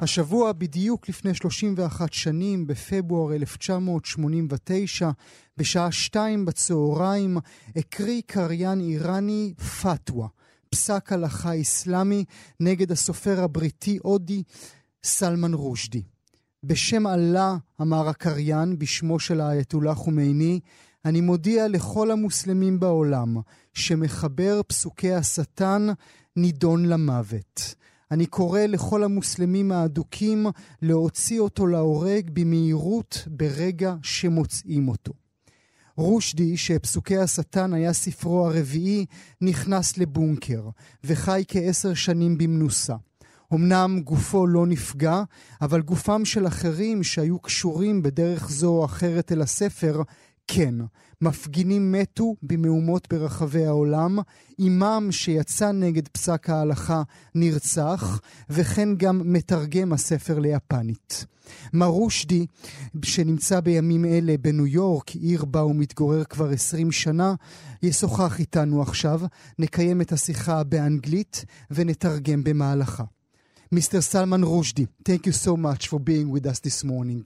השבוע, בדיוק לפני 31 שנים, בפברואר 1989, בשעה שתיים בצהריים, הקריא קריין איראני פתווה, פסק הלכה אסלאמי, נגד הסופר הבריטי הודי סלמן רושדי. בשם אללה, אמר הקריין, בשמו של האייתולה חומייני, אני מודיע לכל המוסלמים בעולם שמחבר פסוקי השטן נידון למוות. אני קורא לכל המוסלמים האדוקים להוציא אותו להורג במהירות ברגע שמוצאים אותו. רושדי, שפסוקי השטן היה ספרו הרביעי, נכנס לבונקר, וחי כעשר שנים במנוסה. אמנם גופו לא נפגע, אבל גופם של אחרים שהיו קשורים בדרך זו או אחרת אל הספר, כן. מפגינים מתו במהומות ברחבי העולם, אימם שיצא נגד פסק ההלכה נרצח, וכן גם מתרגם הספר ליפנית. מר רושדי, שנמצא בימים אלה בניו יורק, עיר בה הוא מתגורר כבר עשרים שנה, ישוחח איתנו עכשיו, נקיים את השיחה באנגלית ונתרגם במהלכה. Mr. Salman Rushdie, thank you so much for being with us this morning.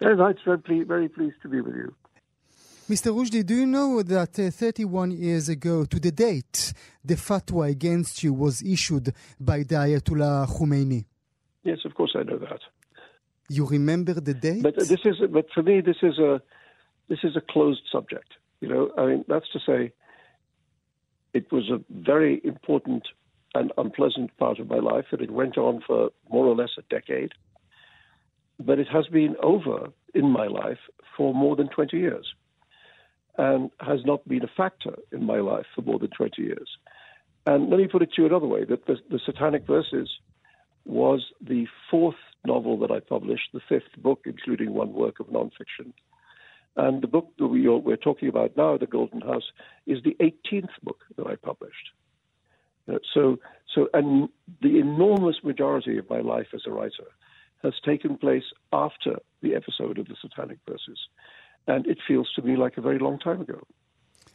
Very much, very, very pleased to be with you. Mr. Rushdie, do you know that uh, 31 years ago to the date, the fatwa against you was issued by the Ayatollah Khomeini? Yes, of course I know that. You remember the date? But this is, but for me, this is a, this is a closed subject. You know, I mean, that's to say, it was a very important and unpleasant part of my life, and it went on for more or less a decade. But it has been over in my life for more than 20 years and has not been a factor in my life for more than 20 years. And let me put it to you another way that the, the Satanic Verses was the fourth novel that I published, the fifth book, including one work of nonfiction. And the book that we, are talking about now, The Golden House, is the 18th book that I published. You so, so, and the enormous majority of my life as a writer has taken place after the episode of the Satanic Verses. And it feels to me like a very long time ago.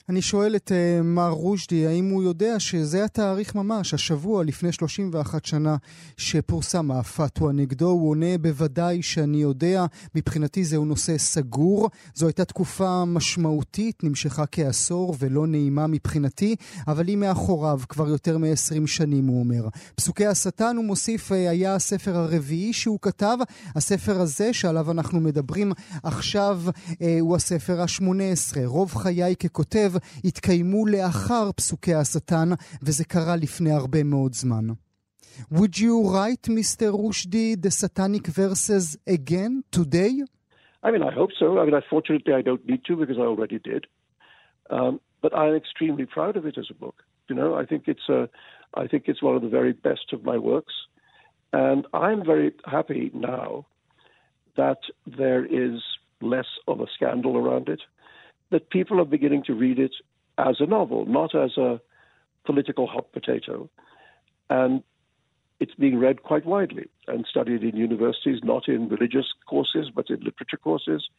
אני שואל את uh, מר רושדי, האם הוא יודע שזה התאריך ממש, השבוע לפני 31 שנה שפורסם הפתווה נגדו? הוא עונה, בוודאי שאני יודע, מבחינתי זהו נושא סגור. זו הייתה תקופה משמעותית, נמשכה כעשור ולא נעימה מבחינתי, אבל היא מאחוריו כבר יותר מ-20 שנים, הוא אומר. פסוקי השטן, הוא מוסיף, היה הספר הרביעי שהוא כתב. הספר הזה, שעליו אנחנו מדברים עכשיו, אה, הוא הספר ה-18. רוב חיי ככותב התקיימו לאחר פסוקי השטן, וזה קרה לפני הרבה מאוד זמן. Would you write, Mr. Rushdie, the satanic verses again today? I mean, I hope so. I mean, unfortunately, I don't need to because I already did. Um, but I'm extremely proud of it as a book. You know, I think it's a, I think it's one of the very best of my works, and I'm very happy now that there is less of a scandal around it. that people are beginning to read it as a novel, not as a political hot potato. And it's being read quite widely and studied in universities, not in religious courses, but in literature courses.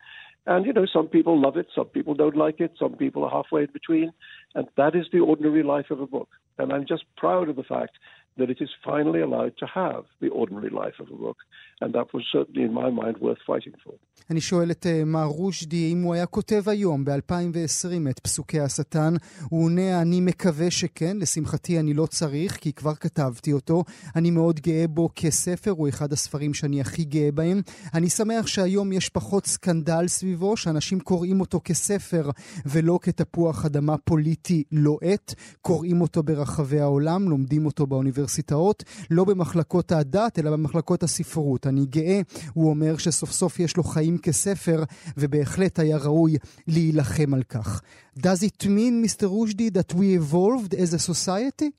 And, you know, some people love it, some people don't like it, some people are halfway in between. And that is the ordinary life of a book. And I'm just proud of the fact that it is finally allowed to have the ordinary life of a book. And that was certainly, in my mind, worth fighting for. אני שואל את uh, מר רושדי, אם הוא היה כותב היום, ב-2020, את פסוקי השטן, הוא עונה, אני מקווה שכן, לשמחתי אני לא צריך, כי כבר כתבתי אותו. אני מאוד גאה בו כספר, הוא אחד הספרים שאני הכי גאה בהם. אני שמח שהיום יש פחות סקנדל סביבו, שאנשים קוראים אותו כספר ולא כתפוח אדמה פוליטי לוהט. קוראים אותו ברחבי העולם, לומדים אותו באוניברסיטה. באוניברסיטאות, לא במחלקות הדת, אלא במחלקות הספרות. אני גאה, הוא אומר, שסוף סוף יש לו חיים כספר, ובהחלט היה ראוי להילחם על כך. Does it mean, Mr. Rushdie, that we evolved as a society?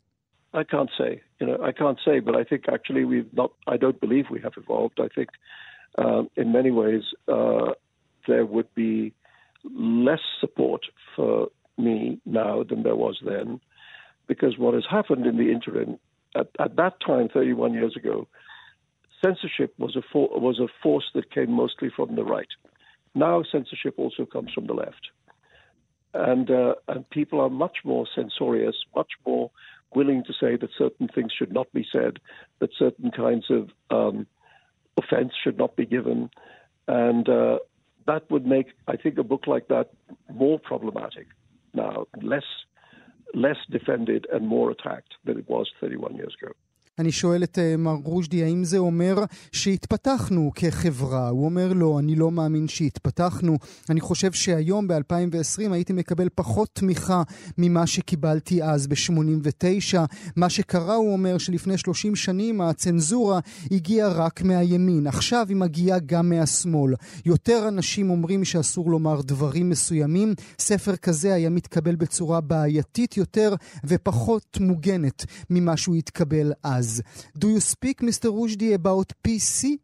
I can't say. You know, I can't say, but I think actually we've not. I don't believe we have evolved. I think, uh, in many ways, uh, there would be less support for me now than there was then, because what has happened in the interim, at, at that time, 31 years ago, censorship was a for, was a force that came mostly from the right. Now censorship also comes from the left, and uh, and people are much more censorious, much more willing to say that certain things should not be said, that certain kinds of um, offense should not be given. And uh, that would make, I think, a book like that more problematic now, less, less defended and more attacked than it was 31 years ago. אני שואל את uh, מר רושדי, האם זה אומר שהתפתחנו כחברה? הוא אומר, לא, אני לא מאמין שהתפתחנו. אני חושב שהיום, ב-2020, הייתי מקבל פחות תמיכה ממה שקיבלתי אז, ב-89. מה שקרה, הוא אומר, שלפני 30 שנים הצנזורה הגיעה רק מהימין. עכשיו היא מגיעה גם מהשמאל. יותר אנשים אומרים שאסור לומר דברים מסוימים. ספר כזה היה מתקבל בצורה בעייתית יותר ופחות מוגנת ממה שהוא התקבל אז. Do you speak, Mr. Rushdie, about PC?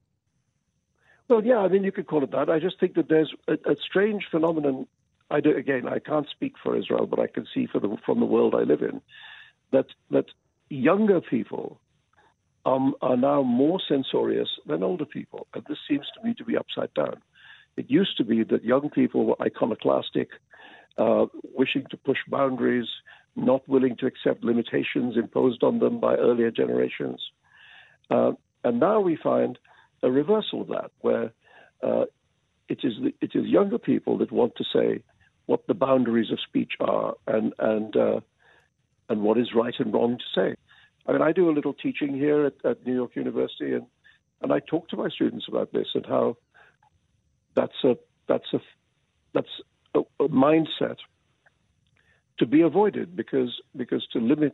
Well, yeah, I mean, you could call it that. I just think that there's a, a strange phenomenon. I do, again, I can't speak for Israel, but I can see the, from the world I live in that that younger people um, are now more censorious than older people, and this seems to me to be upside down. It used to be that young people were iconoclastic, uh, wishing to push boundaries, not willing to accept limitations imposed on them by earlier generations. Uh, and now we find a reversal of that, where uh, it is the, it is younger people that want to say what the boundaries of speech are and and uh, and what is right and wrong to say. I mean, I do a little teaching here at, at New York University, and and I talk to my students about this and how that's a that's a that's a, a mindset to be avoided because because to limit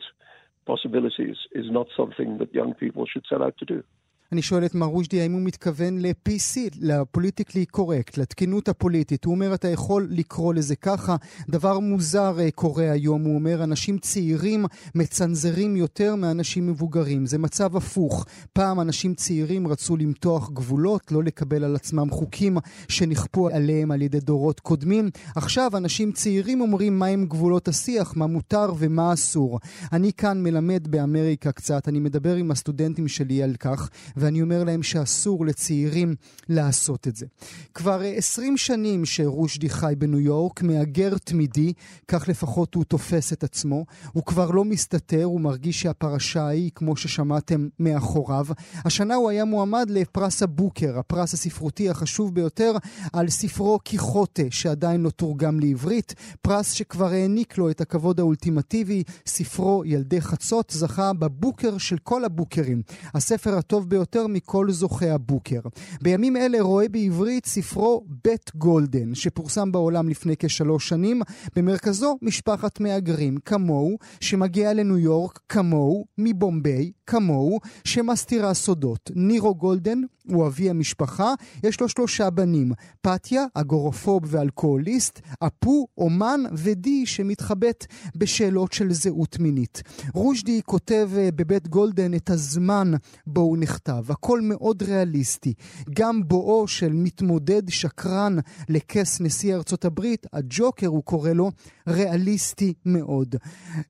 possibilities is not something that young people should set out to do. אני שואל את מר רושדי האם הוא מתכוון ל-PC, לפוליטיקלי קורקט, לתקינות הפוליטית. הוא אומר, אתה יכול לקרוא לזה ככה. דבר מוזר קורה היום, הוא אומר, אנשים צעירים מצנזרים יותר מאנשים מבוגרים. זה מצב הפוך. פעם אנשים צעירים רצו למתוח גבולות, לא לקבל על עצמם חוקים שנכפו עליהם על ידי דורות קודמים. עכשיו אנשים צעירים אומרים מהם גבולות השיח, מה מותר ומה אסור. אני כאן מלמד באמריקה קצת, אני מדבר עם הסטודנטים שלי על כך. ואני אומר להם שאסור לצעירים לעשות את זה. כבר 20 שנים שרושדי חי בניו יורק, מהגר תמידי, כך לפחות הוא תופס את עצמו. הוא כבר לא מסתתר, הוא מרגיש שהפרשה היא, כמו ששמעתם, מאחוריו. השנה הוא היה מועמד לפרס הבוקר, הפרס הספרותי החשוב ביותר, על ספרו קיחוטה, שעדיין לא תורגם לעברית. פרס שכבר העניק לו את הכבוד האולטימטיבי, ספרו ילדי חצות זכה בבוקר של כל הבוקרים. הספר הטוב ביותר יותר מכל זוכי הבוקר. בימים אלה רואה בעברית ספרו בית גולדן, שפורסם בעולם לפני כשלוש שנים, במרכזו משפחת מהגרים כמוהו, שמגיעה לניו יורק כמוהו, מבומביי כמוהו, שמסתירה סודות. נירו גולדן הוא אבי המשפחה, יש לו שלושה בנים, פתיה, אגורופוב ואלכוהוליסט, אפו, אומן ודי שמתחבט בשאלות של זהות מינית. רושדי כותב בבית גולדן את הזמן בו הוא נכתב. הכל מאוד ריאליסטי. גם בואו של מתמודד שקרן לכס נשיא ארצות הברית, הג'וקר הוא קורא לו, ריאליסטי מאוד.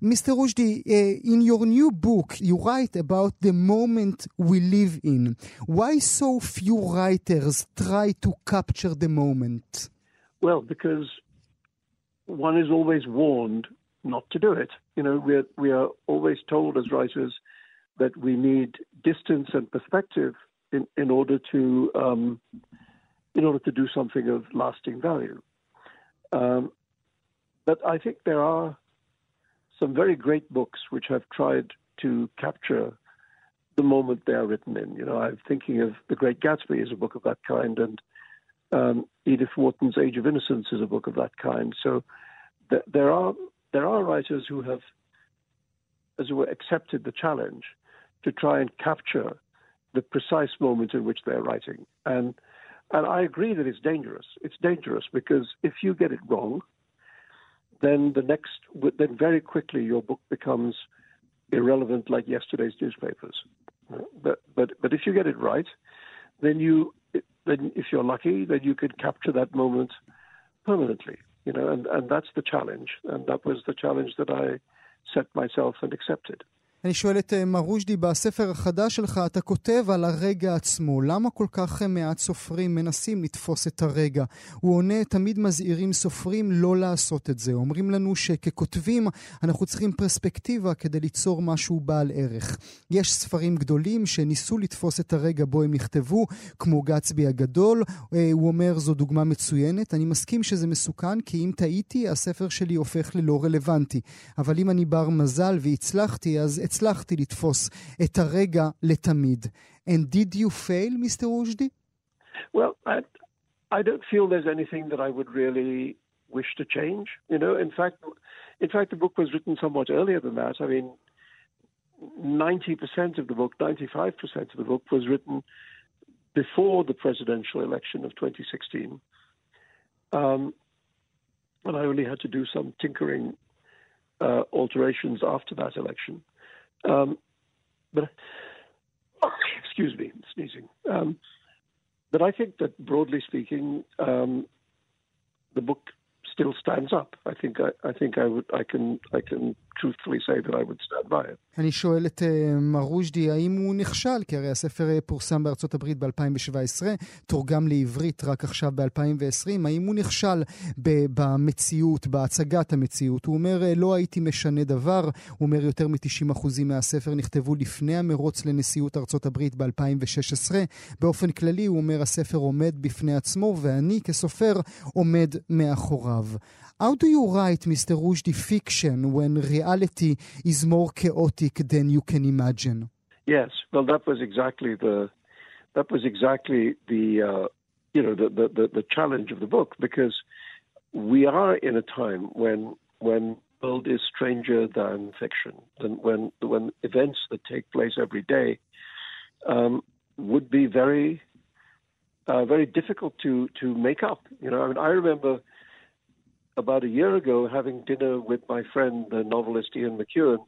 מיסטר רושדי, uh, in your new book you write about the moment we live in. Why so few writers try to capture the moment? Well, because one is always warned not to do it. You know, we're, we are always told as writers that we need distance and perspective in, in order to um, in order to do something of lasting value. Um, but I think there are some very great books which have tried to capture the moment they are written in. You know, I'm thinking of The Great Gatsby as a book of that kind, and um, Edith Wharton's Age of Innocence is a book of that kind. So th- there are there are writers who have, as it were, accepted the challenge to try and capture the precise moment in which they're writing. And and I agree that it's dangerous. It's dangerous because if you get it wrong, then the next, then very quickly your book becomes irrelevant like yesterday's newspapers. But but but if you get it right, then you then if you're lucky, then you can capture that moment permanently. You know, and, and that's the challenge. And that was the challenge that I set myself and accepted. אני שואל את מר רושדי, בספר החדש שלך אתה כותב על הרגע עצמו. למה כל כך מעט סופרים מנסים לתפוס את הרגע? הוא עונה, תמיד מזהירים סופרים לא לעשות את זה. אומרים לנו שככותבים אנחנו צריכים פרספקטיבה כדי ליצור משהו בעל ערך. יש ספרים גדולים שניסו לתפוס את הרגע בו הם נכתבו, כמו גצבי הגדול. הוא אומר, זו דוגמה מצוינת. אני מסכים שזה מסוכן, כי אם טעיתי, הספר שלי הופך ללא רלוונטי. אבל אם אני בר מזל והצלחתי, אז הצלחתי לתפוס את הרגע לתמיד. And did you fail, Mr. Rushdie? Well, I, I don't feel there's anything that I would really wish to change. You know, in fact, in fact, the book was written somewhat earlier than that. I mean, 90% of the book, 95% of the book was written before the presidential election of 2016. Um, and I only had to do some tinkering uh, alterations after that election. Um, but excuse me, sneezing. Um, but I think that broadly speaking, um, the book still stands up. I think I, I think I would I can I can truthfully say that I would stand by it. אני שואל את מר רושדי, האם הוא נכשל? כי הרי הספר פורסם בארצות הברית ב-2017, תורגם לעברית רק עכשיו ב-2020. האם הוא נכשל במציאות, בהצגת המציאות? הוא אומר, לא הייתי משנה דבר. הוא אומר, יותר מ-90% מהספר נכתבו לפני המרוץ לנשיאות ארצות הברית ב-2016. באופן כללי, הוא אומר, הספר עומד בפני עצמו, ואני כסופר עומד מאחוריו. How do you write, Mr. Rushdie, fiction when reality is more chaotic than you can imagine? Yes, well, that was exactly the that was exactly the uh, you know the, the, the the challenge of the book because we are in a time when when world is stranger than fiction, than when when events that take place every day um, would be very uh, very difficult to to make up. You know, I mean, I remember about a year ago having dinner with my friend, the novelist Ian McEwan,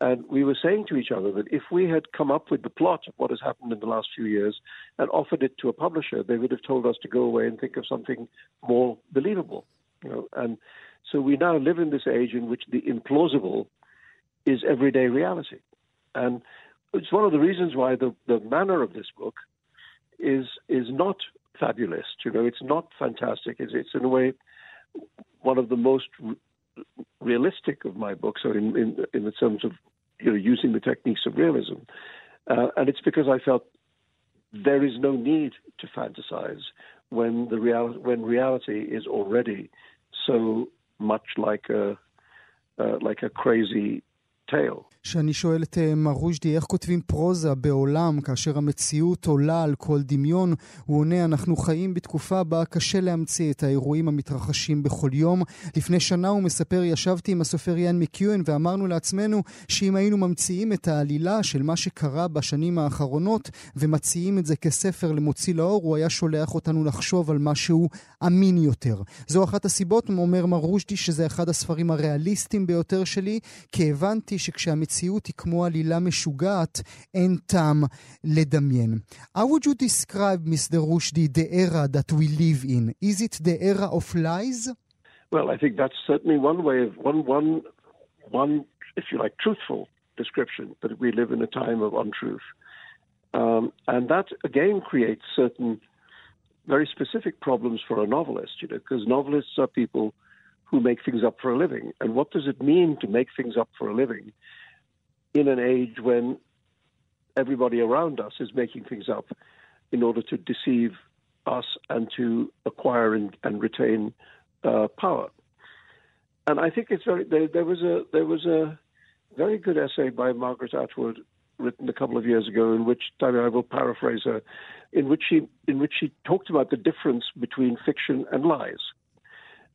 and we were saying to each other that if we had come up with the plot of what has happened in the last few years and offered it to a publisher, they would have told us to go away and think of something more believable. You know, and so we now live in this age in which the implausible is everyday reality. And it's one of the reasons why the, the manner of this book is is not fabulous. You know, it's not fantastic. It's, it's in a way one of the most realistic of my books, or in, in, in the terms of you know using the techniques of realism, uh, and it's because I felt there is no need to fantasize when the real when reality is already so much like a uh, like a crazy tale. שאני שואל את מר רושדי, איך כותבים פרוזה בעולם כאשר המציאות עולה על כל דמיון? הוא עונה, אנחנו חיים בתקופה בה קשה להמציא את האירועים המתרחשים בכל יום. לפני שנה, הוא מספר, ישבתי עם הסופר יאן מקיואן ואמרנו לעצמנו שאם היינו ממציאים את העלילה של מה שקרה בשנים האחרונות ומציעים את זה כספר למוציא לאור, הוא היה שולח אותנו לחשוב על משהו אמין יותר. זו אחת הסיבות, אומר מר רושדי, שזה אחד הספרים הריאליסטיים ביותר שלי, כי הבנתי שכשהמציאות המציאות היא כמו עלילה משוגעת, אין טעם לדמיין. How would you describe, Mr. Rushdie, the era that we live in? Is it the era of lies? Well, I think that's certainly one way of one one one, if you like, truthful description that we live in a time of untruth, um, and that again creates certain very specific problems for a novelist, you know, because novelists are people who make things up for a living. And what does it mean to make things up for a living In an age when everybody around us is making things up in order to deceive us and to acquire and, and retain uh, power. And I think it's very. There, there, was a there was a very good essay by Margaret Atwood written a couple of years ago, in which I, will paraphrase her, in which she in which she talked about the difference between fiction and lies,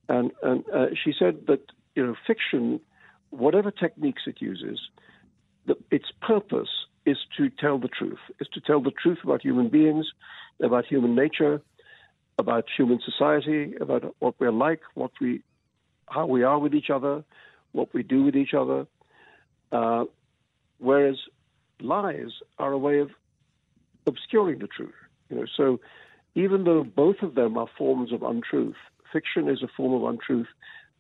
and and uh, she said that you know fiction, whatever techniques it uses, the, its purpose is to tell the truth, is to tell the truth about human beings, about human nature, about human society, about what we're like, what we, how we are with each other, what we do with each other. Uh, whereas lies are a way of obscuring the truth. You know, so even though both of them are forms of untruth, fiction is a form of untruth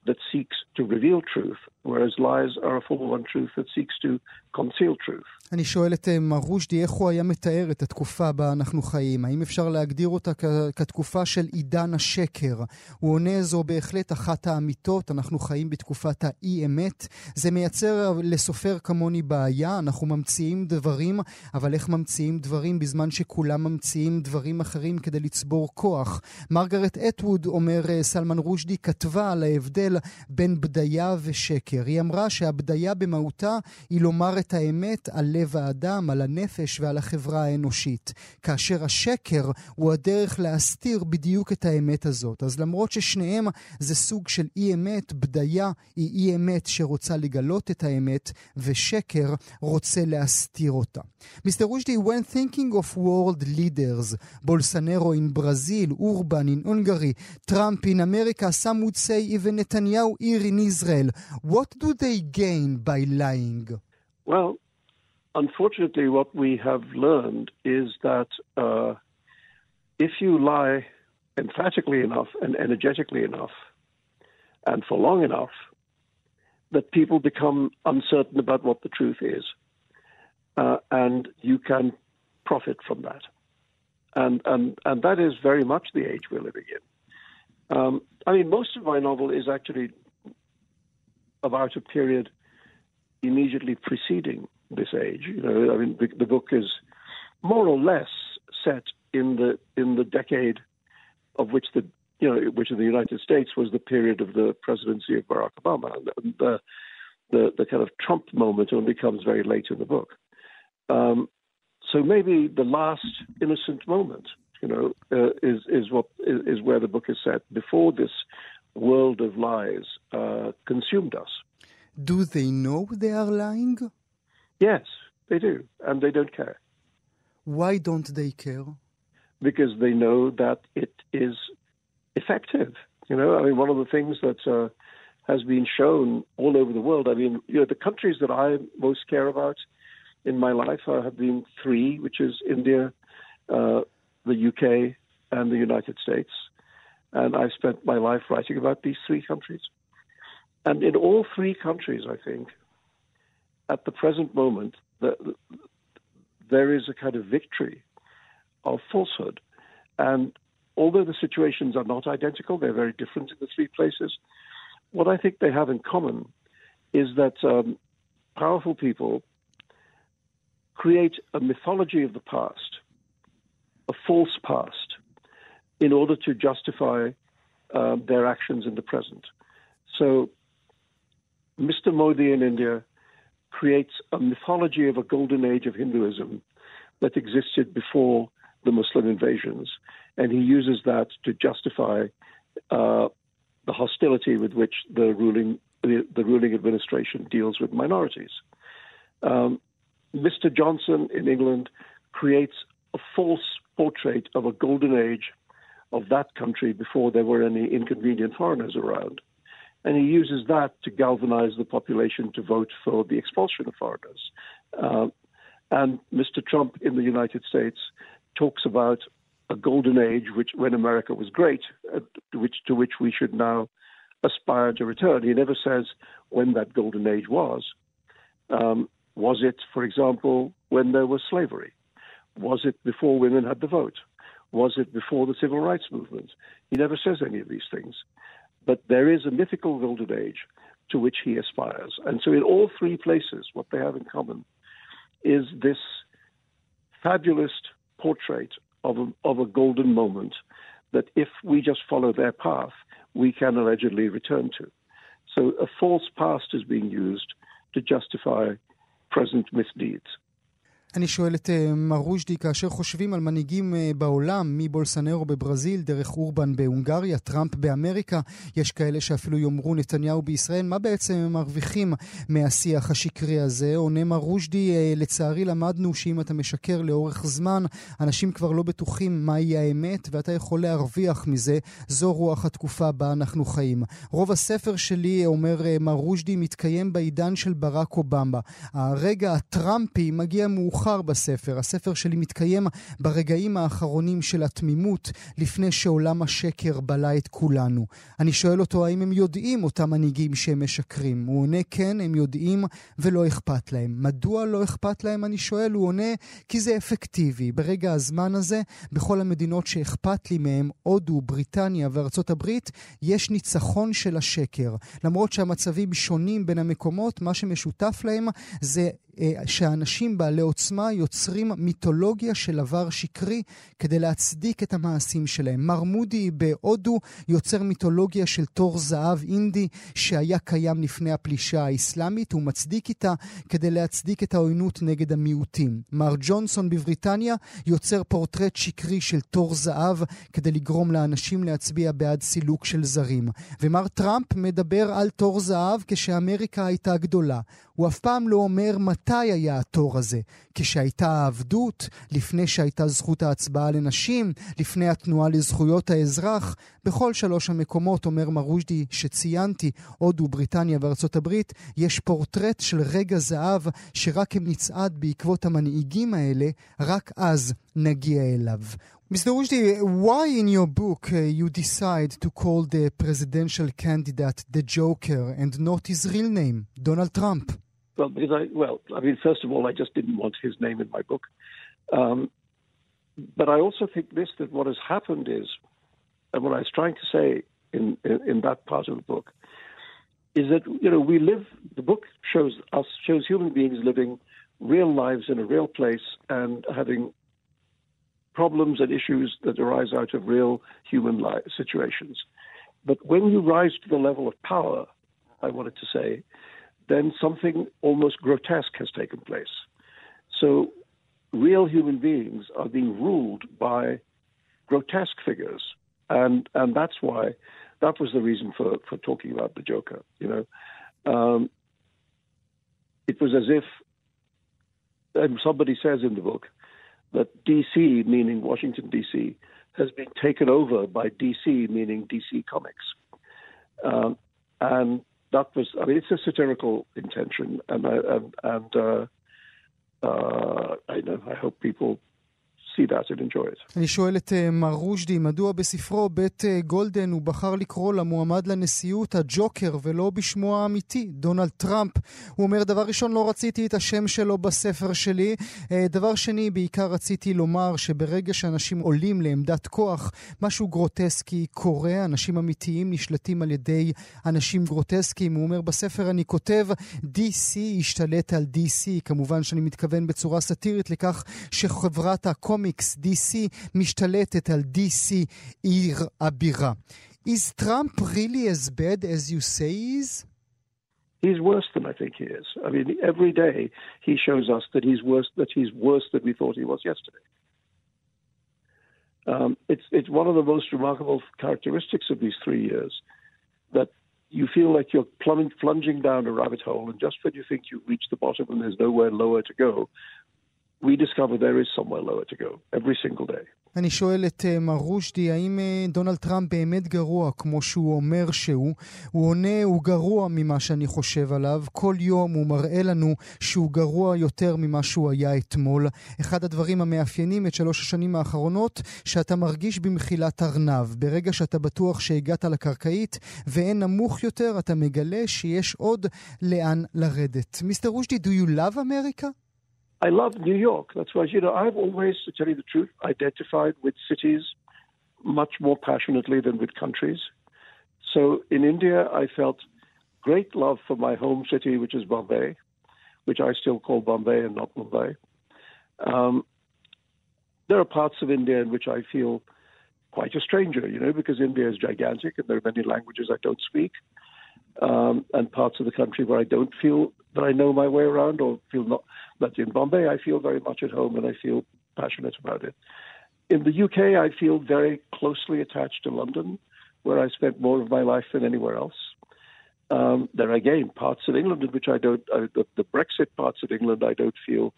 that seeks to reveal truth, whereas lies are a form of untruth that seeks to conceal truth. אני שואל את מר רושדי, איך הוא היה מתאר את התקופה בה אנחנו חיים? האם אפשר להגדיר אותה כתקופה של עידן השקר? הוא עונה, זו בהחלט אחת האמיתות, אנחנו חיים בתקופת האי-אמת. זה מייצר לסופר כמוני בעיה, אנחנו ממציאים דברים, אבל איך ממציאים דברים בזמן שכולם ממציאים דברים אחרים כדי לצבור כוח? מרגרט אטווד, אומר סלמן רושדי, כתבה על ההבדל בין בדיה ושקר. היא אמרה שהבדיה במהותה היא לומר את האמת על לב האדם, על הנפש ועל החברה האנושית. כאשר השקר הוא הדרך להסתיר בדיוק את האמת הזאת. אז למרות ששניהם זה סוג של אי אמת, בדיה היא אי אמת שרוצה לגלות את האמת, ושקר רוצה להסתיר אותה. Mr. Rushdie, when thinking of world leaders, Bolsonaro in Brazil, Urban in Hungary, Trump in America, some would say even Netanyahu here in Israel, what do they gain by lying? Well, unfortunately, what we have learned is that uh, if you lie emphatically enough and energetically enough and for long enough, that people become uncertain about what the truth is. Uh, and you can profit from that. And, and, and that is very much the age we're living in. Um, I mean, most of my novel is actually about a period immediately preceding this age. You know, I mean, the, the book is more or less set in the in the decade of which the you know which in the United States was the period of the presidency of Barack Obama. The the, the kind of Trump moment only comes very late in the book. Um, so maybe the last innocent moment, you know, uh, is is what is, is, where the book is set before this world of lies uh, consumed us. Do they know they are lying? Yes, they do, and they don't care. Why don't they care? Because they know that it is effective. You know, I mean, one of the things that uh, has been shown all over the world. I mean, you know, the countries that I most care about in my life uh, have been three, which is India, uh, the UK, and the United States. And I've spent my life writing about these three countries. And in all three countries, I think, at the present moment, the, the, there is a kind of victory of falsehood. And although the situations are not identical, they're very different in the three places. What I think they have in common is that um, powerful people create a mythology of the past, a false past, in order to justify um, their actions in the present. So, Mr. Modi in India creates a mythology of a golden age of Hinduism that existed before the Muslim invasions, and he uses that to justify uh, the hostility with which the ruling the, the, ruling administration deals with minorities. Um, Mr. Johnson in England creates a false portrait of a golden age of that country before there were any inconvenient foreigners around. And he uses that to galvanize the population to vote for the expulsion of foreigners. Uh, and Mr. Trump in the United States talks about a golden age, which when America was great, uh, which to which we should now aspire to return. He never says when that golden age was. Um, was it, for example, when there was slavery? Was it before women had the vote? Was it before the civil rights movement? He never says any of these things. But there is a mythical golden age to which he aspires. And so, in all three places, what they have in common is this fabulous portrait of a, of a golden moment that if we just follow their path, we can allegedly return to. So, a false past is being used to justify present misdeeds. אני שואל את uh, מר רושדי, כאשר חושבים על מנהיגים uh, בעולם, מבולסנרו בברזיל, דרך אורבן בהונגריה, טראמפ באמריקה, יש כאלה שאפילו יאמרו נתניהו בישראל, מה בעצם הם מרוויחים מהשיח השקרי הזה? עונה מר רושדי, uh, לצערי למדנו שאם אתה משקר לאורך זמן, אנשים כבר לא בטוחים מהי האמת, ואתה יכול להרוויח מזה. זו רוח התקופה בה אנחנו חיים. רוב הספר שלי, אומר מר רושדי, מתקיים בעידן של ברק אובמה. הרגע הטראמפי מגיע מאוחר. מאוחר בספר. הספר שלי מתקיים ברגעים האחרונים של התמימות, לפני שעולם השקר בלע את כולנו. אני שואל אותו האם הם יודעים, אותם מנהיגים שהם משקרים. הוא עונה כן, הם יודעים ולא אכפת להם. מדוע לא אכפת להם, אני שואל? הוא עונה, כי זה אפקטיבי. ברגע הזמן הזה, בכל המדינות שאכפת לי מהם, הודו, בריטניה וארצות הברית, יש ניצחון של השקר. למרות שהמצבים שונים בין המקומות, מה שמשותף להם זה אה, שאנשים בעלי עוצמה יוצרים מיתולוגיה של עבר שקרי כדי להצדיק את המעשים שלהם. מר מודי בהודו יוצר מיתולוגיה של תור זהב אינדי שהיה קיים לפני הפלישה האסלאמית, הוא מצדיק איתה כדי להצדיק את העוינות נגד המיעוטים. מר ג'ונסון בבריטניה יוצר פורטרט שקרי של תור זהב כדי לגרום לאנשים להצביע בעד סילוק של זרים. ומר טראמפ מדבר על תור זהב כשאמריקה הייתה גדולה. הוא אף פעם לא אומר מתי היה התור הזה. כשהייתה העבדות, לפני שהייתה זכות ההצבעה לנשים, לפני התנועה לזכויות האזרח. בכל שלוש המקומות, אומר מרושדי, שציינתי, הודו, בריטניה וארצות הברית, יש פורטרט של רגע זהב שרק אם נצעד בעקבות המנהיגים האלה, רק אז נגיע אליו. Mr. Rushdie, why in your book uh, you decide to call the presidential candidate the Joker and not his real name, Donald Trump? Well, because I, well, I mean, first of all, I just didn't want his name in my book. Um, but I also think this that what has happened is, and what I was trying to say in, in, in that part of the book, is that you know we live. The book shows us shows human beings living real lives in a real place and having problems and issues that arise out of real human situations. But when you rise to the level of power, I wanted to say, then something almost grotesque has taken place. So real human beings are being ruled by grotesque figures. And and that's why that was the reason for, for talking about the Joker. You know, um, it was as if and somebody says in the book that DC, meaning Washington DC, has been taken over by DC, meaning DC Comics. Um, and that was, I mean, it's a satirical intention, and I, and, and uh, uh, I know I hope people see that and enjoy it. אני שואל את uh, מר רושדי, מדוע בספרו בית uh, גולדן הוא בחר לקרוא למועמד לנשיאות הג'וקר ולא בשמו האמיתי, דונלד טראמפ. הוא אומר, דבר ראשון, לא רציתי את השם שלו בספר שלי. Uh, דבר שני, בעיקר רציתי לומר שברגע שאנשים עולים לעמדת כוח, משהו גרוטסקי קורה, אנשים אמיתיים נשלטים על ידי אנשים גרוטסקיים. הוא אומר, בספר אני כותב, DC השתלט על DC, כמובן שאני מתכוון בצורה סאטירית לכך שחברת הקומיקס קומיקס DC משתלטת על DC עיר הבירה. Is Trump really as bad as you say he is? He's worse than I think he is. I mean, every day he shows us that he's worse that he's worse than we thought he was yesterday. Um, it's it's one of the most remarkable characteristics of these three years that you feel like you're plumbing, plunging down a rabbit hole, and just when you think you've reached the bottom and there's nowhere lower to go, we discover there is somewhere lower to go every single day. אני שואל את uh, מר רושדי, האם uh, דונלד טראמפ באמת גרוע כמו שהוא אומר שהוא? הוא עונה, הוא גרוע ממה שאני חושב עליו. כל יום הוא מראה לנו שהוא גרוע יותר ממה שהוא היה אתמול. אחד הדברים המאפיינים את שלוש השנים האחרונות, שאתה מרגיש במחילת ארנב. ברגע שאתה בטוח שהגעת לקרקעית ואין נמוך יותר, אתה מגלה שיש עוד לאן לרדת. מיסטר רושדי, do you love America? I love New York. That's why, you know, I've always, to tell you the truth, identified with cities much more passionately than with countries. So in India, I felt great love for my home city, which is Bombay, which I still call Bombay and not Mumbai. Um, there are parts of India in which I feel quite a stranger, you know, because India is gigantic and there are many languages I don't speak, um, and parts of the country where I don't feel that I know my way around or feel not. But in Bombay, I feel very much at home and I feel passionate about it. In the UK, I feel very closely attached to London, where I spent more of my life than anywhere else. Um, there are again parts of England in which I don't, uh, the, the Brexit parts of England I don't feel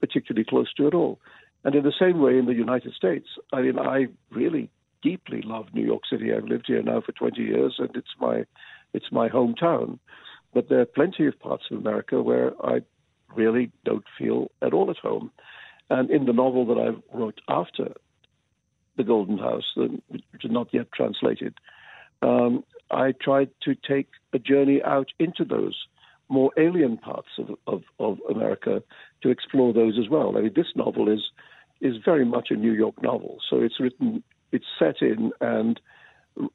particularly close to at all. And in the same way, in the United States, I mean, I really deeply love New York City. I've lived here now for 20 years, and it's my it's my hometown. But there are plenty of parts of America where I really don't feel at all at home. And in the novel that I wrote after The Golden House, which is not yet translated, um, I tried to take a journey out into those more alien parts of, of, of, America to explore those as well. I mean, this novel is is very much a New York novel, so it's written, it's set in and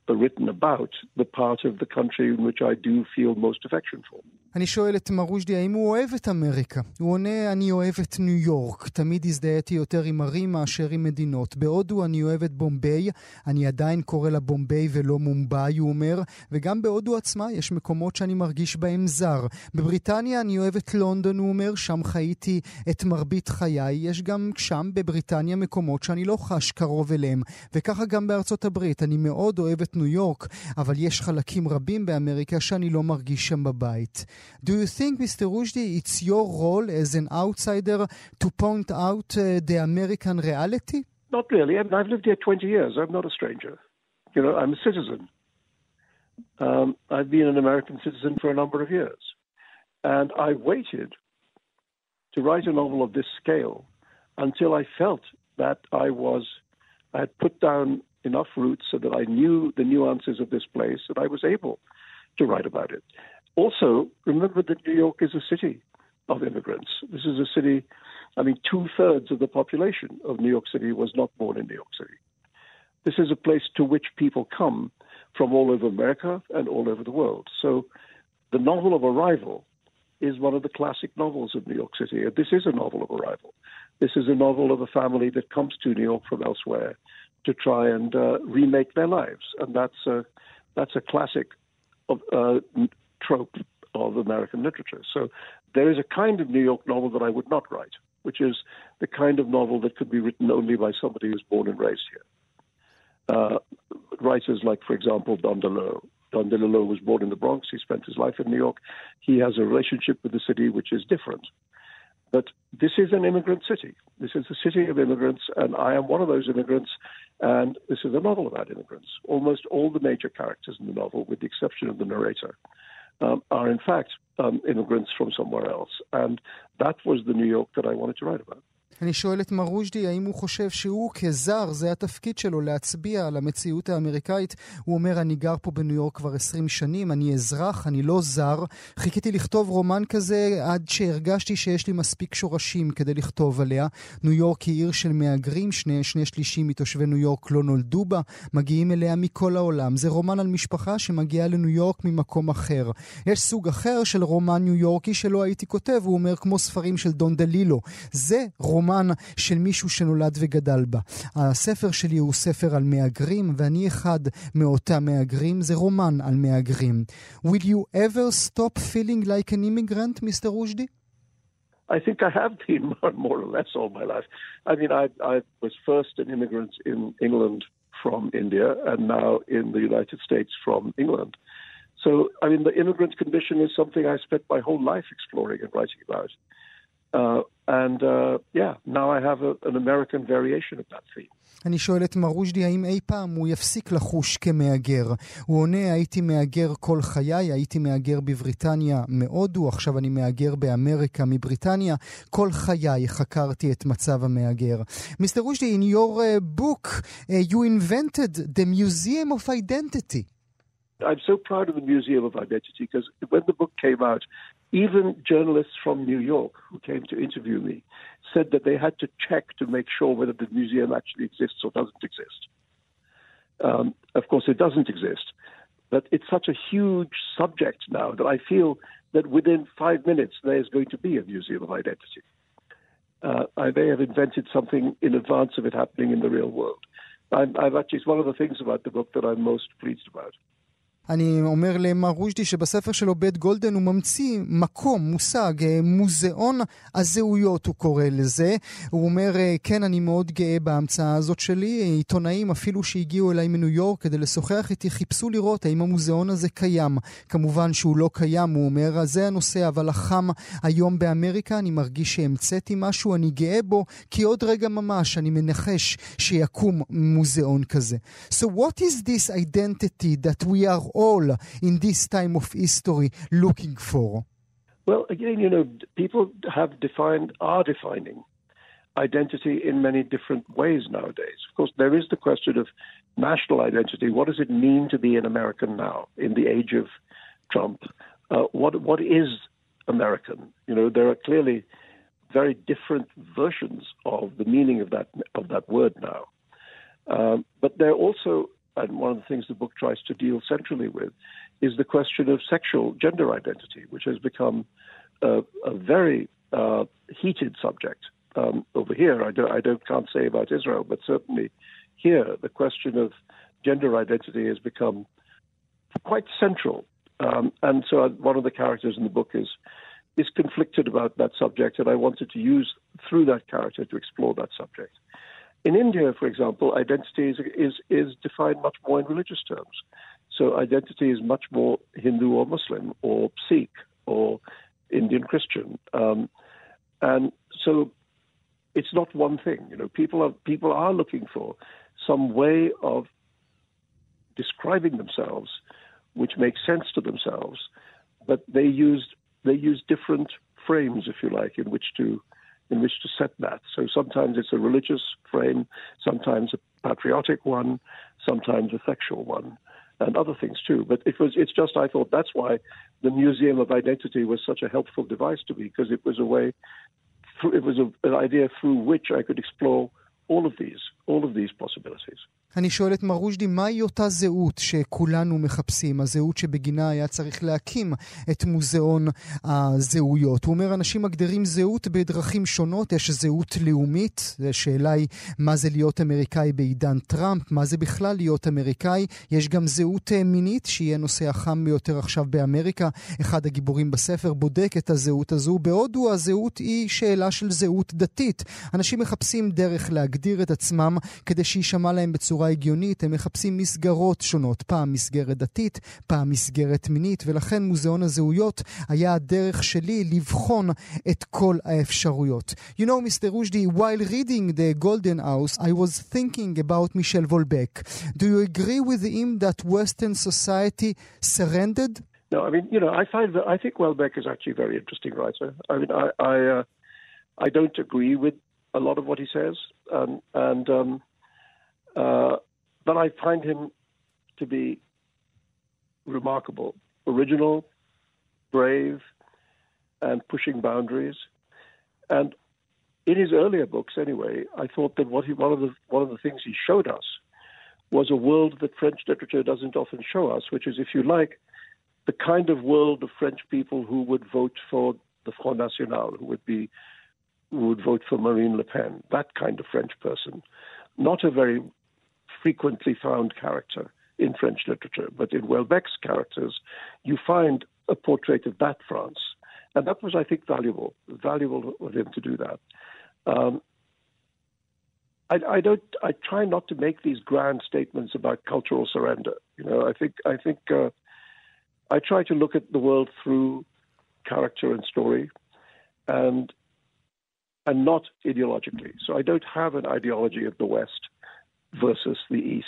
written about the part of the country in which I do feel most affection for. אני שואל את מר רושדי האם הוא אוהב את אמריקה. הוא עונה, אני אוהב את ניו יורק. תמיד הזדהיתי יותר עם ערים מאשר עם מדינות. בהודו אני אוהב את בומביי, אני עדיין קורא לה בומביי ולא מומבאי, הוא אומר, וגם בהודו עצמה יש מקומות שאני מרגיש בהם זר. בבריטניה אני אוהב את לונדון, הוא אומר, שם חייתי את מרבית חיי. יש גם שם בבריטניה מקומות שאני לא חש קרוב אליהם. וככה גם בארצות הברית. אני מאוד אוהב את ניו יורק, אבל יש חלקים רבים באמריקה שאני לא מרגיש שם בבית. Do you think, Mr. Rushdie, it's your role as an outsider to point out uh, the American reality? Not really. I mean, I've lived here 20 years. I'm not a stranger. You know, I'm a citizen. Um, I've been an American citizen for a number of years. And I waited to write a novel of this scale until I felt that I was, I had put down enough roots so that I knew the nuances of this place that I was able to write about it. Also, remember that New York is a city of immigrants. This is a city, I mean, two thirds of the population of New York City was not born in New York City. This is a place to which people come from all over America and all over the world. So the novel of arrival is one of the classic novels of New York City. This is a novel of arrival. This is a novel of a family that comes to New York from elsewhere to try and uh, remake their lives, and that's a that's a classic of, uh, trope of American literature. So there is a kind of New York novel that I would not write, which is the kind of novel that could be written only by somebody who's born and raised here. Uh, writers like, for example, Don DeLillo. Don DeLillo was born in the Bronx. He spent his life in New York. He has a relationship with the city which is different. But this is an immigrant city. This is a city of immigrants, and I am one of those immigrants. And this is a novel about immigrants. Almost all the major characters in the novel, with the exception of the narrator, um, are in fact um, immigrants from somewhere else. And that was the New York that I wanted to write about. אני שואל את מר רושדי האם הוא חושב שהוא כזר, זה התפקיד שלו להצביע על המציאות האמריקאית. הוא אומר, אני גר פה בניו יורק כבר 20 שנים, אני אזרח, אני לא זר. חיכיתי לכתוב רומן כזה עד שהרגשתי שיש לי מספיק שורשים כדי לכתוב עליה. ניו יורק היא עיר של מהגרים, שני, שני שלישים מתושבי ניו יורק לא נולדו בה, מגיעים אליה מכל העולם. זה רומן על משפחה שמגיעה לניו יורק ממקום אחר. יש סוג אחר של רומן ניו יורקי שלא הייתי כותב, הוא אומר, כמו ספרים של דון דלילו. זה רומן... רומן של מישהו שנולד וגדל בה. הספר שלי הוא ספר על מהגרים, ואני אחד מאותם מהגרים, זה רומן על מהגרים. Will you ever stop feeling like an immigrant, Mr. Rushdie? I think I have been more or less all my life. I mean, I, I was first an immigrant in England from India and now in the United States from England. So, I mean, the immigrant condition is something I spent my whole life exploring and writing about. Uh, and uh, yeah, now I have a, an American variation of that theme. אני שואל את מר רושדי האם אי פעם הוא יפסיק לחוש כמהגר. הוא עונה, הייתי מהגר כל חיי, הייתי מהגר בבריטניה מהודו, עכשיו אני מהגר באמריקה מבריטניה. כל חיי חקרתי את מצב המהגר. מיסטר רושדי, in your uh, book, uh, you invented the Museum of Identity. I'm so proud of the Museum of Identity because when the book came out, even journalists from New York who came to interview me said that they had to check to make sure whether the museum actually exists or doesn't exist. Um, of course, it doesn't exist, but it's such a huge subject now that I feel that within five minutes there's going to be a museum of identity. Uh, I may have invented something in advance of it happening in the real world. I'm, I've actually, it's one of the things about the book that I'm most pleased about. אני אומר למר רושדי שבספר שלו בית גולדן הוא ממציא מקום, מושג, אה, מוזיאון הזהויות הוא קורא לזה. הוא אומר, אה, כן, אני מאוד גאה בהמצאה הזאת שלי. עיתונאים אפילו שהגיעו אליי מניו יורק כדי לשוחח איתי חיפשו לראות האם המוזיאון הזה קיים. כמובן שהוא לא קיים, הוא אומר, זה הנושא, אבל החם היום באמריקה, אני מרגיש שהמצאתי משהו, אני גאה בו, כי עוד רגע ממש אני מנחש שיקום מוזיאון כזה. So what is this identity that we are all in this time of history looking for? Well, again, you know, people have defined, are defining identity in many different ways nowadays. Of course, there is the question of national identity. What does it mean to be an American now in the age of Trump? Uh, what what is American? You know, there are clearly very different versions of the meaning of that of that word now. Um, but there are also and one of the things the book tries to deal centrally with is the question of sexual gender identity, which has become a, a very uh, heated subject um, over here. I don't, I don't can't say about Israel, but certainly here the question of gender identity has become quite central. Um, and so one of the characters in the book is is conflicted about that subject, and I wanted to use through that character to explore that subject. In India, for example, identity is, is, is defined much more in religious terms. So identity is much more Hindu or Muslim or Sikh or Indian Christian. Um, and so it's not one thing. You know, people are people are looking for some way of describing themselves which makes sense to themselves, but they use they use different frames, if you like, in which to in which to set that. So sometimes it's a religious frame, sometimes a patriotic one, sometimes a sexual one, and other things too. But it was it's just I thought that's why the Museum of Identity was such a helpful device to me because it was a way, it was a, an idea through which I could explore all of these, all of these possibilities. אני שואל את מר רושדי, מהי אותה זהות שכולנו מחפשים, הזהות שבגינה היה צריך להקים את מוזיאון הזהויות? הוא אומר, אנשים מגדירים זהות בדרכים שונות, יש זהות לאומית, השאלה היא מה זה להיות אמריקאי בעידן טראמפ, מה זה בכלל להיות אמריקאי, יש גם זהות מינית, שהיא הנושא החם ביותר עכשיו באמריקה, אחד הגיבורים בספר בודק את הזהות הזו, בהודו הזהות היא שאלה של זהות דתית. אנשים מחפשים דרך להגדיר את עצמם כדי שיישמע להם בצורה בצורה הגיונית, הם מחפשים מסגרות שונות, פעם מסגרת דתית, פעם מסגרת מינית, ולכן מוזיאון הזהויות היה הדרך שלי לבחון את כל האפשרויות. You know, Mr. Rushdie, while reading The Golden House, I was thinking about Michel Volbeck. Do you agree with him that Western society surrendered? No, I mean, you know, I find that I think Welbeck is actually a very interesting writer. I mean, I I, uh, I don't agree with a lot of what he says, um, and um, uh, but I find him to be remarkable, original, brave, and pushing boundaries. And in his earlier books, anyway, I thought that what he, one of the one of the things he showed us was a world that French literature doesn't often show us, which is, if you like, the kind of world of French people who would vote for the Front National, who would be who would vote for Marine Le Pen, that kind of French person, not a very frequently found character in French literature. But in Houellebecq's characters, you find a portrait of that France. And that was, I think, valuable, valuable of him to do that. Um, I, I, don't. I try not to make these grand statements about cultural surrender. You know, I think. I think. Uh, I try to look at the world through character and story, and and not ideologically. So I don't have an ideology of the West versus the East.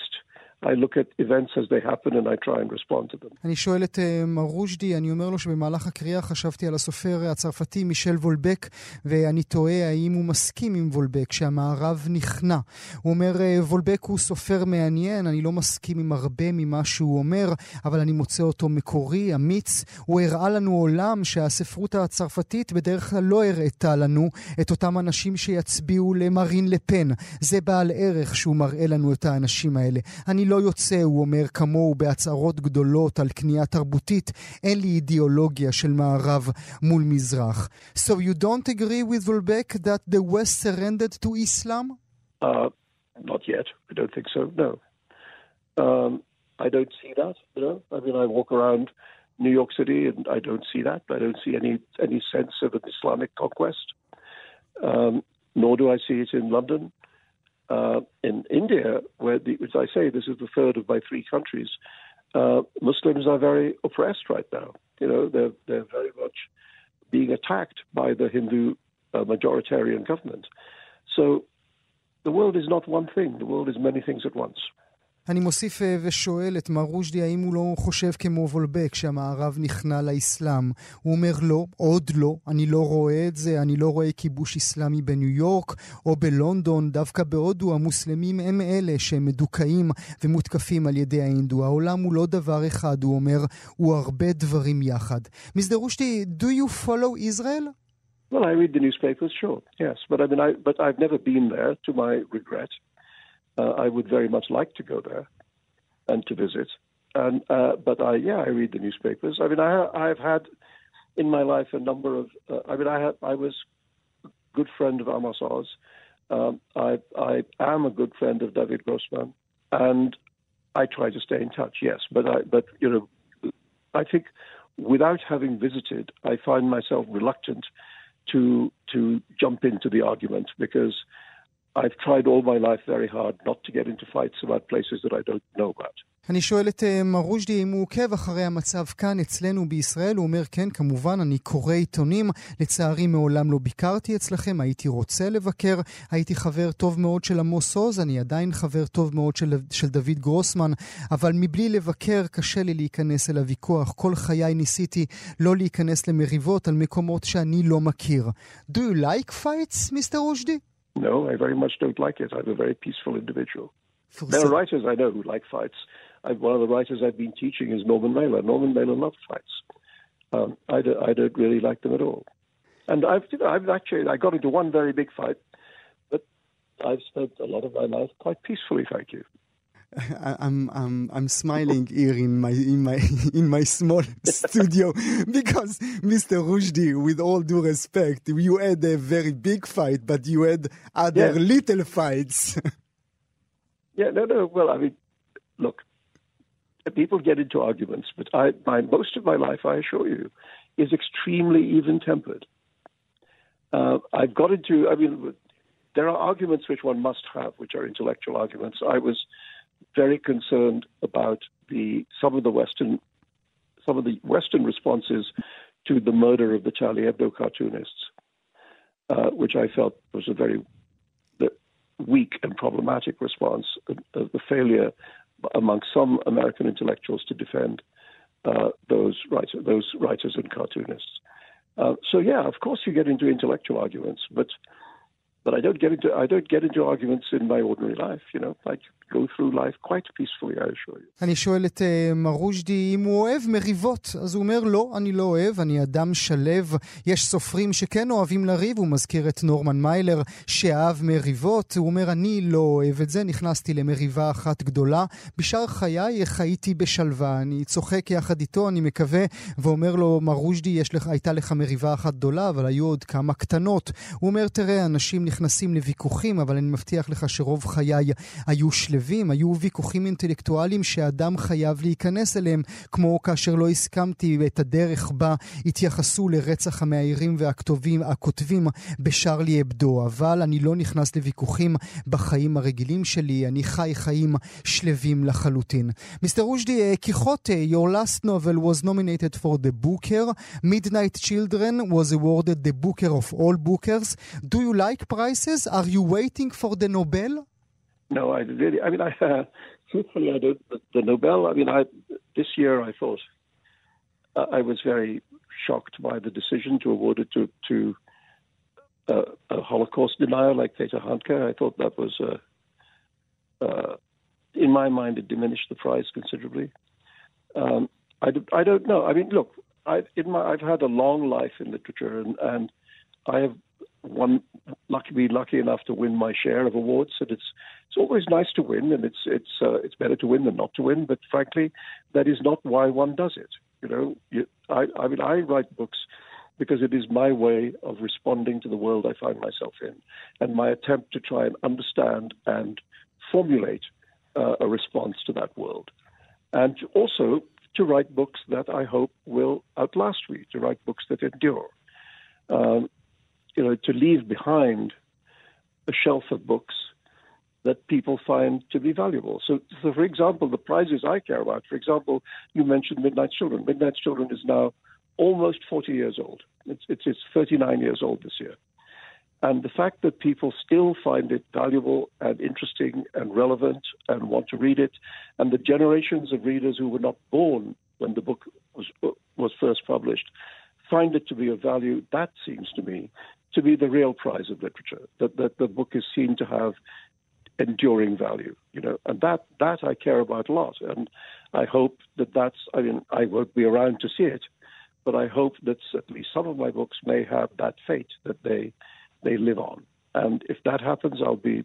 I look at events as they happen and I try and respond to them. אני שואל את uh, מר רושדי, אני אומר לו שבמהלך הקריאה חשבתי על הסופר הצרפתי מישל וולבק, ואני תוהה האם הוא מסכים עם וולבק, שהמערב נכנע. הוא אומר, uh, וולבק הוא סופר מעניין, אני לא מסכים עם הרבה ממה שהוא אומר, אבל אני מוצא אותו מקורי, אמיץ. הוא הראה לנו עולם שהספרות הצרפתית בדרך כלל לא הראתה לנו את אותם אנשים שיצביעו למרין לפן. זה בעל ערך שהוא מראה לנו את האנשים האלה. אני לא יוצא, הוא אומר כמוהו בהצהרות גדולות על כניעה תרבותית, אין לי אידיאולוגיה של מערב מול מזרח. So you don't agree with Houellebecq that the West surrendered to Islam? Uh, not yet. I don't think so, no. Um, I don't see that, you know. I mean, I walk around New York City and I don't see that. I don't see any, any sense of an Islamic conquest. Um, nor do I see it in London. Uh, in India, where, the, as I say, this is the third of my three countries, uh, Muslims are very oppressed right now. You know, they're they're very much being attacked by the Hindu uh, majoritarian government. So the world is not one thing. The world is many things at once. אני מוסיף ושואל את מר רושדי האם הוא לא חושב כמו וולבק שהמערב נכנע לאסלאם. הוא אומר לא, עוד לא, אני לא רואה את זה, אני לא רואה כיבוש אסלאמי בניו יורק או בלונדון, דווקא בהודו המוסלמים הם אלה שהם מדוכאים ומותקפים על ידי ההינדו. העולם הוא לא דבר אחד, הוא אומר, הוא הרבה דברים יחד. מיסטר רושדי, do you follow Israel? Well, I read the newspapers, sure, yes, but I mean, I, but I've never been there, to my regret. Uh, I would very much like to go there and to visit. And uh, but I yeah I read the newspapers. I mean I I've had in my life a number of uh, I mean I had I was a good friend of Amos Oz. Um, I I am a good friend of David Grossman, and I try to stay in touch. Yes, but I but you know I think without having visited, I find myself reluctant to to jump into the argument because I've tried all my life very hard not to get into fights about places that I don't know about. אני שואל את מר רושדי אם הוא עוקב אחרי המצב כאן אצלנו בישראל, הוא אומר כן, כמובן, אני קורא עיתונים, לצערי מעולם לא ביקרתי אצלכם, הייתי רוצה לבקר, הייתי חבר טוב מאוד של עמוס עוז, אני עדיין חבר טוב מאוד של, של דוד גרוסמן, אבל מבלי לבקר קשה לי להיכנס אל הוויכוח, כל חיי ניסיתי לא להיכנס למריבות על מקומות שאני לא מכיר. Do you like fights, מיסטר רושדי? No, I very much don't like it. I'm a very peaceful individual. There are writers I know who like fights. I, one of the writers I've been teaching is Norman Mailer. Norman Mailer loves fights. Um, I, do, I don't really like them at all. And I've, you know, I've actually I got into one very big fight, but I've spent a lot of my life quite peacefully, thank you. I'm I'm I'm smiling here in my in my in my small studio because Mr. Rushdie, with all due respect, you had a very big fight, but you had other little fights. yeah, no, no. Well, I mean, look, people get into arguments, but I, my most of my life, I assure you, is extremely even-tempered. Uh, I've got into. I mean, there are arguments which one must have, which are intellectual arguments. I was very concerned about the some of the Western some of the Western responses to the murder of the Charlie Hebdo cartoonists, uh, which I felt was a very weak and problematic response of, the failure among some American intellectuals to defend uh, those writers, those writers and cartoonists. Uh, so yeah, of course you get into intellectual arguments, but but I don't get into I don't get into arguments in my ordinary life. You know, I go through life quite peacefully, I assure you. אני שואל את uh, מר רושדי אם הוא אוהב מריבות, אז הוא אומר לא, אני לא אוהב, אני אדם שלב. יש סופרים שכן אוהבים לריב, הוא מזכיר את נורמן מיילר שאהב מריבות, הוא אומר אני לא אוהב את זה, נכנסתי למריבה אחת גדולה. בשאר חיי חייתי בשלווה, אני צוחק יחד איתו, אני מקווה, ואומר לו מר רושדי, לך, הייתה לך מריבה אחת גדולה, אבל היו עוד כמה קטנות. הוא אומר תראה, אנשים נכנסים לוויכוחים, אבל אני מבטיח לך שרוב חיי היו שלווים, היו ויכוחים אינטלקטואליים שאדם חייב להיכנס אליהם, כמו כאשר לא הסכמתי את הדרך בה התייחסו לרצח המאיירים והכתובים, הכותבים בשרלי אבדו, אבל אני לא נכנס לוויכוחים בחיים הרגילים שלי, אני חי חיים שלווים לחלוטין. מיסטר רושדי, קיחוטה, your last novel was nominated for the Booker, Midnight Children was awarded the Booker of all Bookers. Do you like prices? Are you waiting for the Nobel? No, I really. I mean, I uh, truthfully, I don't. The, Nobel. I mean, I this year I thought uh, I was very shocked by the decision to award it to to uh, a Holocaust denier like Peter Handke. I thought that was, uh, uh, in my mind, it diminished the prize considerably. Um, I, I don't know. I mean, look, I in my I've had a long life in literature, and, and I have one lucky be lucky enough to win my share of awards, and it's it's always nice to win, and it's it's uh, it's better to win than not to win. But frankly, that is not why one does it. You know, you, I I mean, I write books because it is my way of responding to the world I find myself in, and my attempt to try and understand and formulate uh, a response to that world. and also to write books that I hope will outlast me, to write books that endure. Um, you know, to leave behind a shelf of books that people find to be valuable. So, so, for example, the prizes I care about, for example, you mentioned Midnight Children. Midnight Children is now almost 40 years old. It's, it's, it's 39 years old this year. And the fact that people still find it valuable and interesting and relevant and want to read it, and the generations of readers who were not born when the book was, was first published find it to be of value, that seems to me to be the real prize of literature, that, that the book is seen to have enduring value, you know, and that, that I care about a lot. And I hope that that's, I mean, I won't be around to see it, but I hope that at least some of my books may have that fate that they they live on. And if that happens, I'll be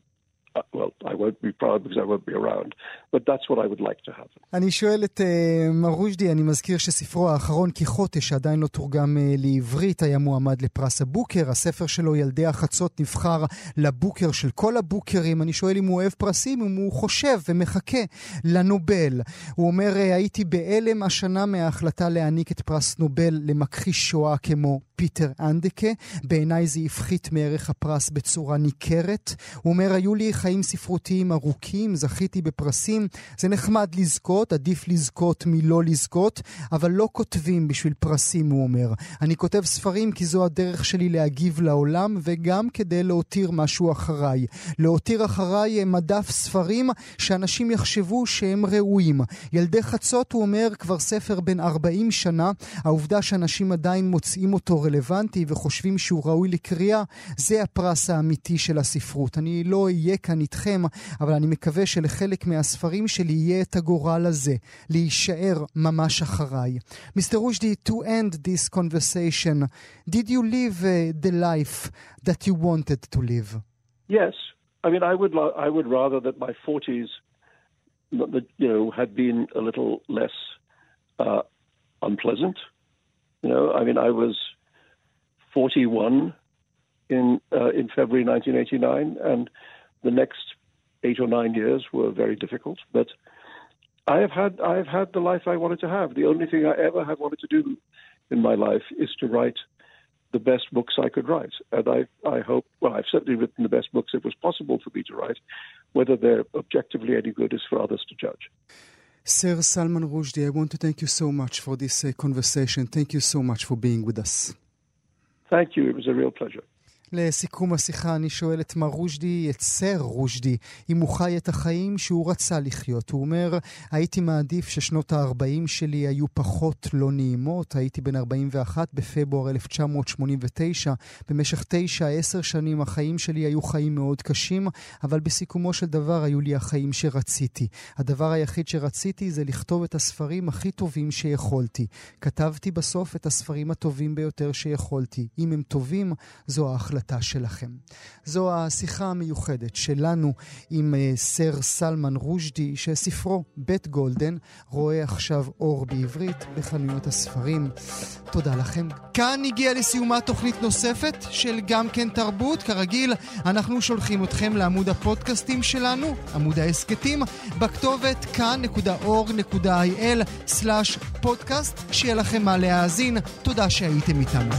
well, I won't be proud because I won't be around, but that's what I would like to happen. אני שואל את uh, מר רושדי, אני מזכיר שספרו האחרון, קיחוטה, שעדיין לא תורגם uh, לעברית, היה מועמד לפרס הבוקר. הספר שלו, ילדי החצות, נבחר לבוקר של כל הבוקרים. אני שואל אם הוא אוהב פרסים, אם הוא חושב ומחכה לנובל. הוא אומר, uh, הייתי בהלם השנה מההחלטה להעניק את פרס נובל למכחיש שואה כמו פיטר אנדקה. בעיניי זה הפחית מערך הפרס בצורה ניכרת. הוא אומר, היו לי חיים ספרותיים ארוכים, זכיתי בפרסים. זה נחמד לזכות, עדיף לזכות מלא לזכות, אבל לא כותבים בשביל פרסים, הוא אומר. אני כותב ספרים כי זו הדרך שלי להגיב לעולם, וגם כדי להותיר משהו אחריי. להותיר אחריי מדף ספרים שאנשים יחשבו שהם ראויים. ילדי חצות, הוא אומר, כבר ספר בן 40 שנה. העובדה שאנשים עדיין מוצאים אותו רלוונטי וחושבים שהוא ראוי לקריאה, זה הפרס האמיתי של הספרות. אני לא אהיה כאן איתכם, אבל אני מקווה שלחלק מהספרים שלי יהיה את הגורל הזה, להישאר ממש אחריי. Mr. Rushdie, to end this conversation, did you live uh, the life that you wanted to live? Yes. I mean, I would, I would rather that my 40s, you know, had been a little less uh, unpleasant. You know, I mean, I was 41 in uh, in February 1989, and the next eight or nine years were very difficult. But I have had I have had the life I wanted to have. The only thing I ever have wanted to do in my life is to write the best books I could write, and I I hope well I've certainly written the best books it was possible for me to write. Whether they're objectively any good is for others to judge. Sir Salman Rushdie, I want to thank you so much for this uh, conversation. Thank you so much for being with us. Thank you. It was a real pleasure. לסיכום השיחה אני שואל את מר רושדי, את סר רושדי, אם הוא חי את החיים שהוא רצה לחיות. הוא אומר, הייתי מעדיף ששנות ה-40 שלי היו פחות לא נעימות. הייתי בן 41 בפברואר 1989. במשך 9-10 שנים החיים שלי היו חיים מאוד קשים, אבל בסיכומו של דבר היו לי החיים שרציתי. הדבר היחיד שרציתי זה לכתוב את הספרים הכי טובים שיכולתי. כתבתי בסוף את הספרים הטובים ביותר שיכולתי. אם הם טובים, זו ההחלטה. ההחלטה שלכם. זו השיחה המיוחדת שלנו עם uh, סר סלמן רושדי, שספרו בית גולדן רואה עכשיו אור בעברית בחנויות הספרים. תודה לכם. כאן הגיעה לסיומה תוכנית נוספת של גם כן תרבות. כרגיל, אנחנו שולחים אתכם לעמוד הפודקאסטים שלנו, עמוד ההסכתים, בכתובת כאן.org.il/פודקאסט. שיהיה לכם מה להאזין. תודה שהייתם איתנו.